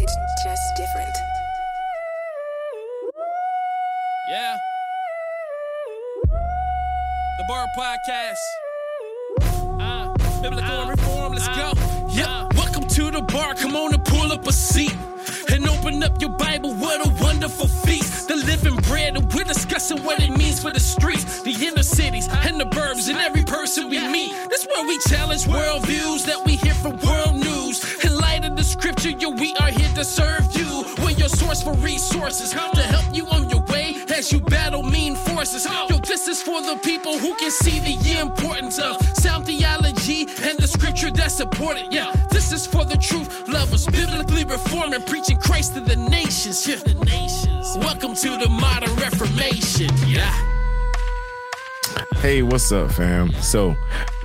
It's just different. Yeah. The Bar Podcast. Ah. Uh, biblical and ah. reform, let's go. Ah. Yeah, welcome to the bar. Come on and pull up a seat. And open up your Bible, what a wonderful feast. The living bread, and we're discussing what it means for the streets, the inner cities, and the burbs, and every person we meet. That's where we challenge worldviews that we hear from world scripture, yo, we are here to serve you. We're your source for resources to help you on your way as you battle mean forces. Yo, this is for the people who can see the importance of sound theology and the scripture that support it. Yeah, this is for the truth lovers, biblically reforming, preaching Christ to the nations. Yeah, the nations. Welcome to the modern Reformation. Yeah. Hey, what's up, fam? So,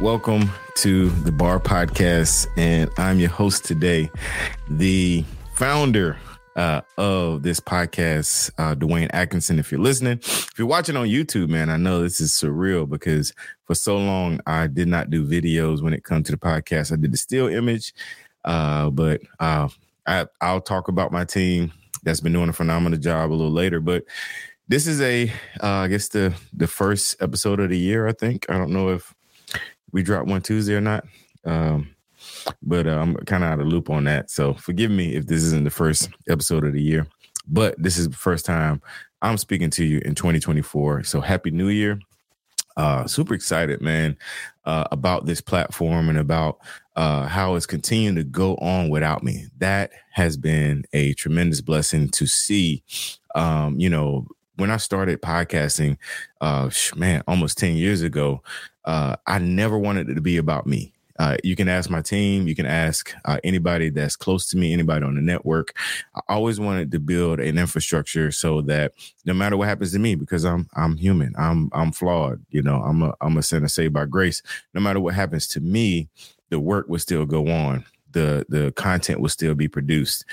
welcome to the Bar Podcast, and I'm your host today, the founder uh, of this podcast, uh, Dawain Atkinson. If you're listening, if you're watching on YouTube, man, I know this is surreal because for so long I did not do videos when it comes to the podcast. I did the still image, uh, but uh, I, I'll talk about my team that's been doing a phenomenal job a little later, but this is a uh, I guess the the first episode of the year. I think I don't know if we dropped one Tuesday or not, um, but uh, I'm kind of out of loop on that. So forgive me if this isn't the first episode of the year, but this is the first time I'm speaking to you in 2024. So happy New Year! Uh, super excited, man, uh, about this platform and about uh, how it's continuing to go on without me. That has been a tremendous blessing to see. Um, you know, when I started podcasting, uh, man, almost 10 years ago, uh, I never wanted it to be about me. Uh, you can ask my team, you can ask uh, anybody that's close to me, anybody on the network. I always wanted to build an infrastructure so that no matter what happens to me, because I'm I'm human, I'm I'm flawed, you know, I'm a I'm a sinner saved by grace. No matter what happens to me, the work will still go on the the content will still be produced.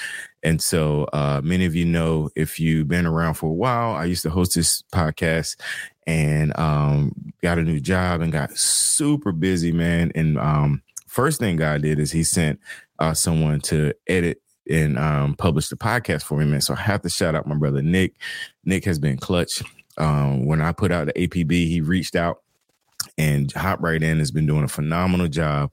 And so uh, many of you know if you've been around for a while, I used to host this podcast and um, got a new job and got super busy, man. And um, first thing God did is He sent uh, someone to edit and um, publish the podcast for me, man. So I have to shout out my brother Nick. Nick has been clutch. Um, when I put out the APB, he reached out and hop right in has been doing a phenomenal job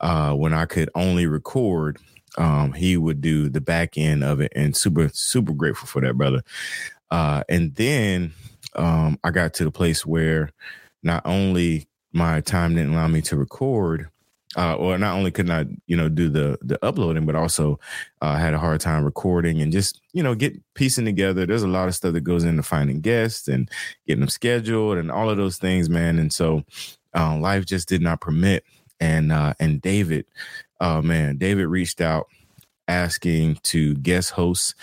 uh, when I could only record, um, he would do the back end of it, and super super grateful for that, brother. Uh, and then um, I got to the place where not only my time didn't allow me to record, uh, or not only could not you know do the the uploading, but also uh, had a hard time recording and just you know get piecing together. There's a lot of stuff that goes into finding guests and getting them scheduled and all of those things, man. And so uh, life just did not permit and uh, and David, oh man, David reached out asking to guest host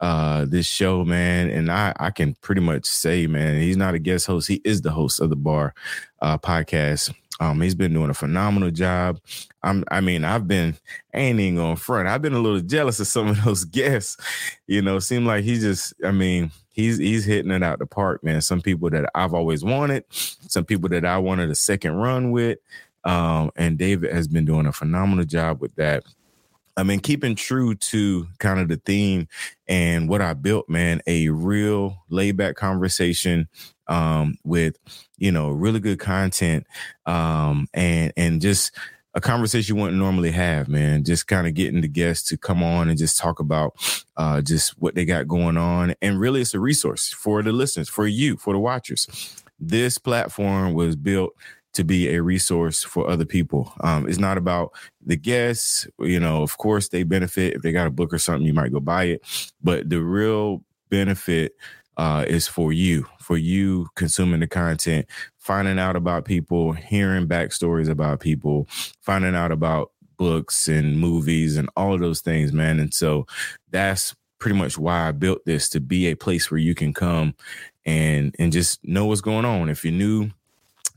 uh this show man. And i i can pretty much say man he's not a guest host. He is the host of the bar uh podcast. Um he's been doing a phenomenal job. I'm i mean i've been ain't even on front. I've been a little jealous of some of those guests. You know seem like he just i mean he's he's hitting it out the park man. Some people that i've always wanted some people that i wanted a second run with um, and David has been doing a phenomenal job with that. I mean, keeping true to kind of the theme and what I built, man, a real laid back conversation um, with, you know, really good content um, and and just a conversation you wouldn't normally have, man. Just kind of getting the guests to come on and just talk about uh, just what they got going on. And really, it's a resource for the listeners, for you, for the watchers. This platform was built to be a resource for other people. Um, it's not about the guests. You know, of course, they benefit if they got a book or something, you might go buy it. But the real benefit uh, is for you, for you consuming the content, finding out about people, hearing backstories about people, finding out about books and movies and all of those things, man. And so that's pretty much why I built this to be a place where you can come and and just know what's going on. If you're new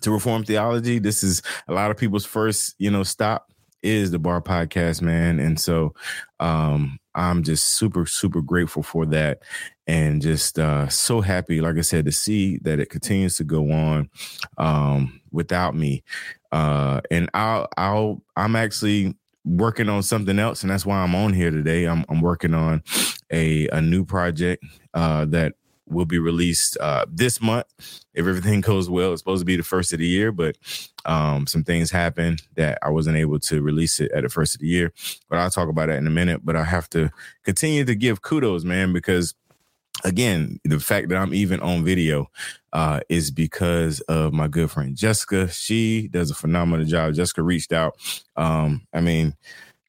to reform theology, this is a lot of people's first, you know, stop is the bar podcast, man. And so um I'm just super, super grateful for that and just uh so happy, like I said, to see that it continues to go on um without me. Uh and I'll I'll I'm actually working on something else and that's why I'm on here today. I'm I'm working on a a new project uh that will be released uh, this month if everything goes well. It's supposed to be the first of the year, but um, some things happened that I wasn't able to release it at the first of the year. But I'll talk about that in a minute. But I have to continue to give kudos, man, because again, the fact that I'm even on video uh, is because of my good friend Jessica. She does a phenomenal job. Jessica reached out. Um, I mean,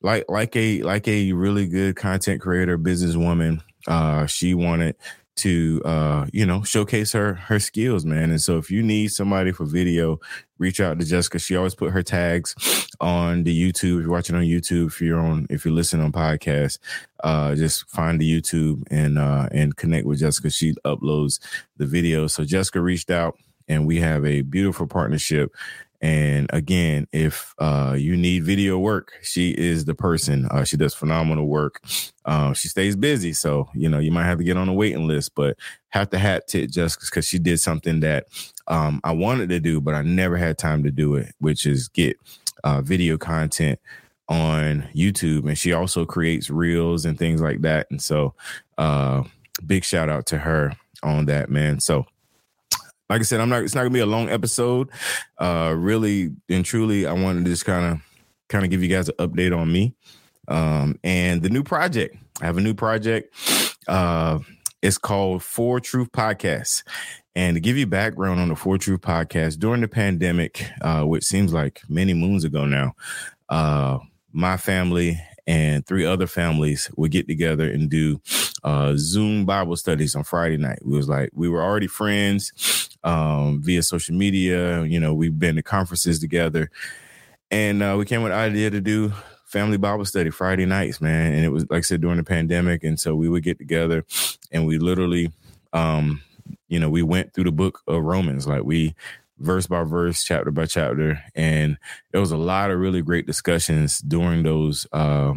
like like a like a really good content creator, businesswoman. Uh, she wanted to uh you know showcase her her skills man. And so if you need somebody for video reach out to jessica. She always put her tags on the youtube. If you're watching on youtube if you're on if you're listening on podcast uh just find the youtube and uh and connect with jessica. She uploads the video. So jessica reached out and we have a beautiful partnership and again, if uh, you need video work, she is the person. Uh, she does phenomenal work. Uh, she stays busy, so you know you might have to get on a waiting list. But have to hat tip just because she did something that um, I wanted to do, but I never had time to do it, which is get uh, video content on YouTube. And she also creates reels and things like that. And so, uh, big shout out to her on that, man. So like I said, I'm not. It's not gonna be a long episode. Uh, really and truly, I wanted to just kind of, kind of give you guys an update on me, um, and the new project. I have a new project. Uh, it's called Four Truth Podcast. And to give you background on the Four Truth Podcast, during the pandemic, uh, which seems like many moons ago now, uh, my family and three other families would get together and do uh, Zoom Bible studies on Friday night. We was like we were already friends um, via social media. You know, we've been to conferences together, and uh, we came with the idea to do family Bible study Friday nights, man. And it was like I said during the pandemic, and so we would get together, and we literally, um, you know, we went through the book of Romans, like we verse by verse, chapter by chapter, and there was a lot of really great discussions during those. Uh,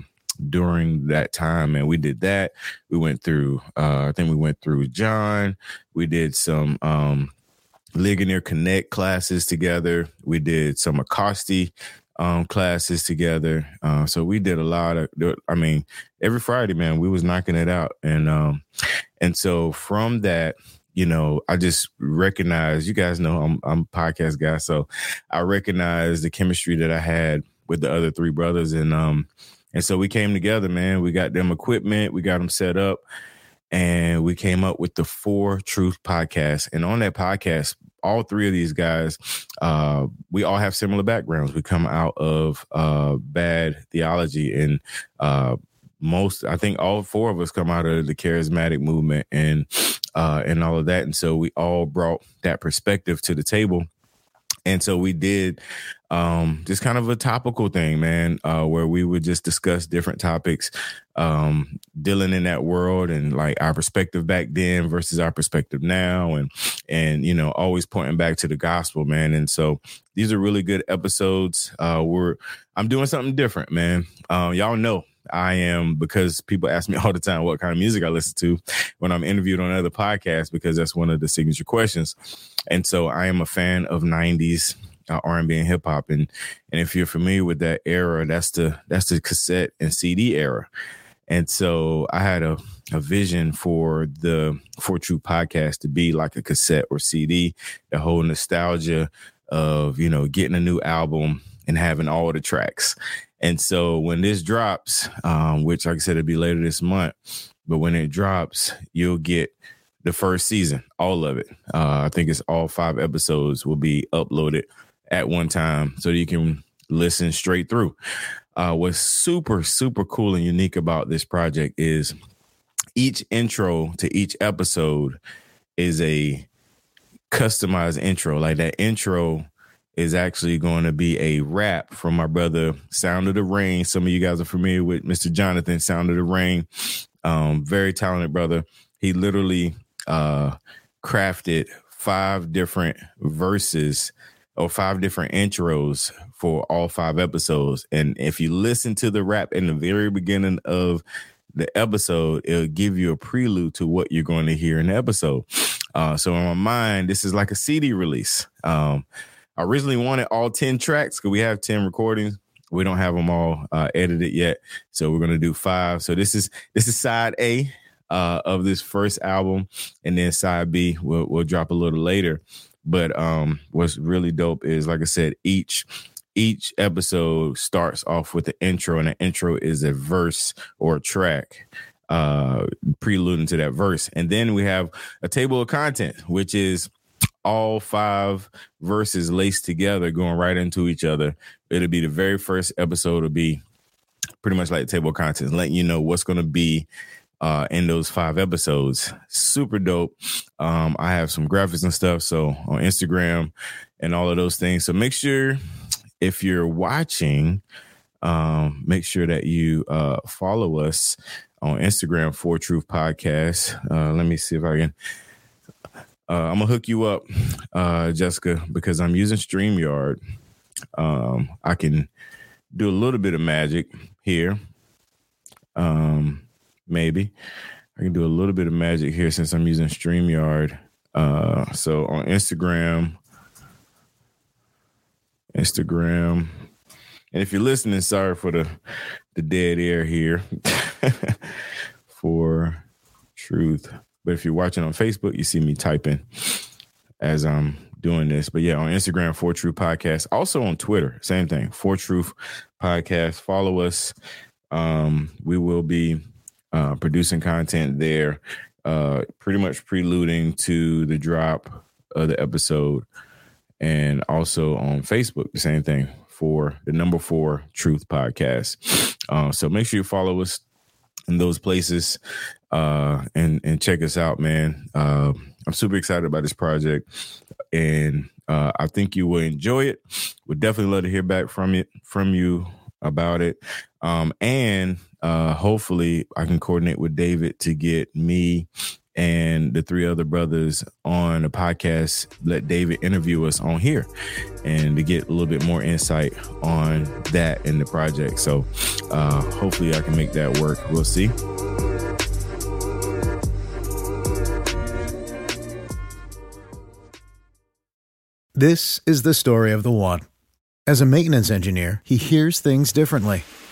during that time and we did that we went through uh i think we went through john we did some um Ligonier Connect classes together. We did some Acosti um, classes together. Uh, so we did a lot of. I mean, every Friday, man, we was knocking it out, and um, and so from that, you know, I just recognize. You guys know I'm I'm a podcast guy, so I recognize the chemistry that I had with the other three brothers, and um, and so we came together, man. We got them equipment, we got them set up and we came up with the Four Truth podcast. And on that podcast, all three of these guys, uh, we all have similar backgrounds. We come out of uh, bad theology, and uh, most, I think, all four of us come out of the charismatic movement and uh, and all of that. And so we all brought that perspective to the table and so we did um, just kind of a topical thing, man, uh, where we would just discuss different topics, um, dealing in that world and like our perspective back then versus our perspective now, and and you know always pointing back to the gospel, man. And so these are really good episodes. Uh, we're I'm doing something different, man. Um, y'all know I am because people ask me all the time what kind of music I listen to when I'm interviewed on other podcasts because that's one of the signature questions. And so I am a fan of 90s uh, R&B and hip hop and and if you're familiar with that era, that's the that's the cassette and CD era. And so I had a, a vision for the Four Truth podcast to be like a cassette or CD, the whole nostalgia of, you know, getting a new album and having all the tracks. And so when this drops, um, which like I said, it'll be later this month, but when it drops, you'll get the first season, all of it. Uh, I think it's all five episodes will be uploaded at one time so that you can listen straight through. Uh, what's super, super cool and unique about this project is each intro to each episode is a customized intro. Like that intro is actually going to be a rap from my brother Sound of the Rain. Some of you guys are familiar with Mr. Jonathan Sound of the Rain. Um, very talented brother. He literally uh, crafted five different verses or five different intros for all five episodes. And if you listen to the rap in the very beginning of the episode, it'll give you a prelude to what you're going to hear in the episode. Uh, so in my mind, this is like a CD release. Um, I originally wanted all 10 tracks because we have 10 recordings. We don't have them all uh, edited yet. So we're going to do five. So this is this is side A uh, of this first album. And then side B will will drop a little later. But um, what's really dope is, like I said, each each episode starts off with the intro, and the intro is a verse or a track uh preluding to that verse. And then we have a table of content, which is all five verses laced together, going right into each other. It'll be the very first episode will be pretty much like table of contents, letting you know what's going to be uh, in those five episodes. Super dope. Um, I have some graphics and stuff. So on Instagram and all of those things. So make sure if you're watching, um, make sure that you uh, follow us on Instagram for Truth Podcast. Uh, let me see if I can. Uh, I'm gonna hook you up, uh, Jessica, because I'm using StreamYard. Um, I can do a little bit of magic here. Um, maybe I can do a little bit of magic here since I'm using StreamYard. Uh, so on Instagram, Instagram, and if you're listening, sorry for the the dead air here for truth. But if you're watching on Facebook, you see me typing as I'm doing this. But yeah, on Instagram, For Truth Podcast. Also on Twitter, same thing, For Truth Podcast. Follow us. Um, we will be uh, producing content there, uh, pretty much preluding to the drop of the episode. And also on Facebook, the same thing for the number four Truth Podcast. Uh, so make sure you follow us in those places uh, and and check us out, man. Uh, I'm super excited about this project, and uh, I think you will enjoy it. Would definitely love to hear back from it from you about it, um, and uh, hopefully I can coordinate with David to get me and the three other brothers on a podcast. Let David interview us on here and to get a little bit more insight on that in the project. So uh, hopefully I can make that work. We'll see. This is the story of the one. As a maintenance engineer, he hears things differently.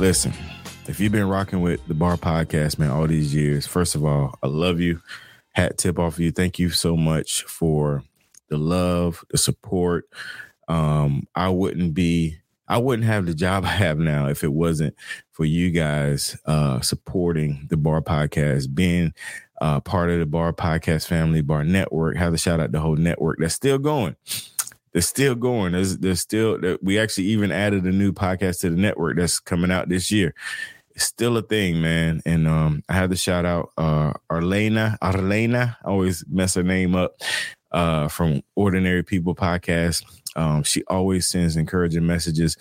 Listen, if you've been rocking with the Bar Podcast, man, all these years, first of all, I love you. Hat tip off of you. Thank you so much for the love, the support. Um, I wouldn't be, I wouldn't have the job I have now if it wasn't for you guys uh, supporting the Bar Podcast, being uh, part of the Bar Podcast family, Bar Network. Have a shout out the whole network that's still going they're still going. There's, there's still we actually even added a new podcast to the network that's coming out this year. It's still a thing, man. And um, I have to shout out uh, Arlena. Arlena, I always mess her name up. Uh, from Ordinary People podcast. Um, she always sends encouraging messages.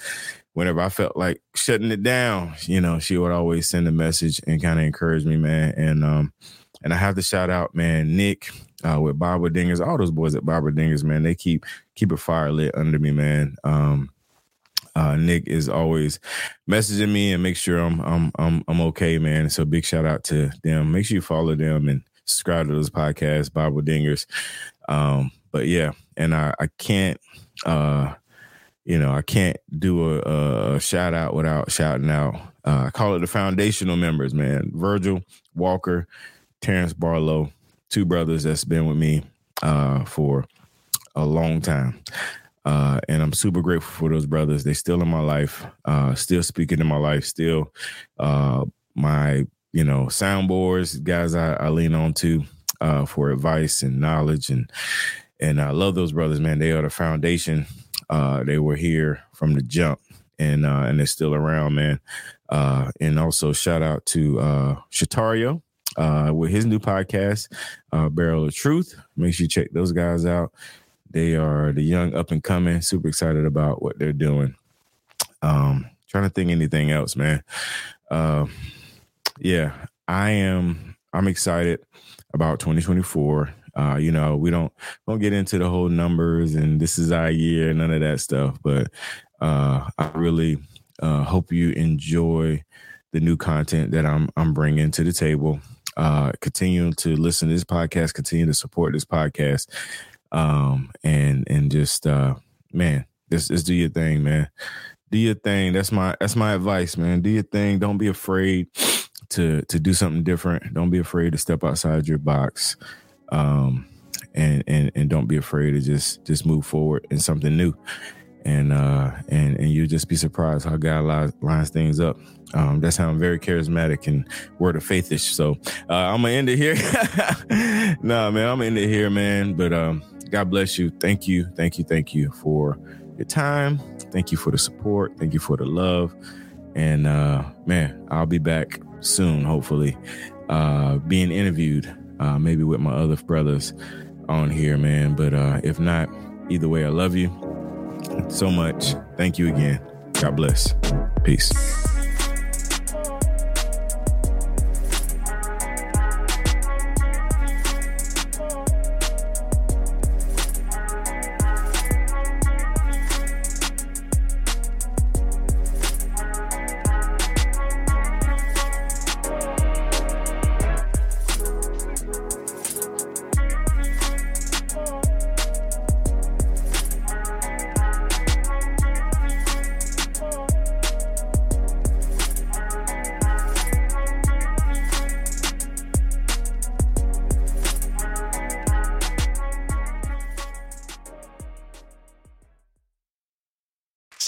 Whenever I felt like shutting it down, you know, she would always send a message and kind of encourage me, man. And um, and I have to shout out, man, Nick uh, with Bible Dingers, all those boys at Bible Dingers, man, they keep keep a fire lit under me, man. Um, uh, Nick is always messaging me and make sure I'm I'm I'm I'm okay, man. So big shout out to them. Make sure you follow them and subscribe to those podcasts, Bible Dingers. Um, but yeah, and I I can't uh you know I can't do a, a shout out without shouting out. Uh, I call it the foundational members, man. Virgil Walker, Terrence Barlow, two brothers that's been with me uh, for a long time. Uh, and I'm super grateful for those brothers. They still in my life, uh, still speaking in my life, still uh, my you know soundboards, guys I, I lean on to uh, for advice and knowledge, and and I love those brothers, man. They are the foundation. Uh, they were here from the jump, and uh, and they're still around, man. Uh, and also shout out to uh, Shatario uh, with his new podcast, uh, Barrel of Truth. Make sure you check those guys out. They are the young up and coming. Super excited about what they're doing. Um, trying to think anything else, man. Uh, yeah, I am. I'm excited about 2024. Uh, you know, we don't don't get into the whole numbers and this is our year, none of that stuff. But uh, I really uh, hope you enjoy the new content that I'm I'm bringing to the table. Uh, continue to listen to this podcast, continue to support this podcast, um, and and just uh, man, just just do your thing, man. Do your thing. That's my that's my advice, man. Do your thing. Don't be afraid to to do something different. Don't be afraid to step outside your box. Um, and and and don't be afraid to just just move forward in something new and uh and and you just be surprised how God lines, lines things up. Um, that's how I'm very charismatic and word of faithish. So uh, I'm gonna end it here. nah, man, I'm gonna end it here, man. But um, God bless you. Thank you, thank you, thank you for your time. Thank you for the support. Thank you for the love. And uh, man, I'll be back soon, hopefully, uh, being interviewed, uh, maybe with my other brothers on here, man. But uh, if not, either way, I love you so much. Thank you again. God bless. Peace.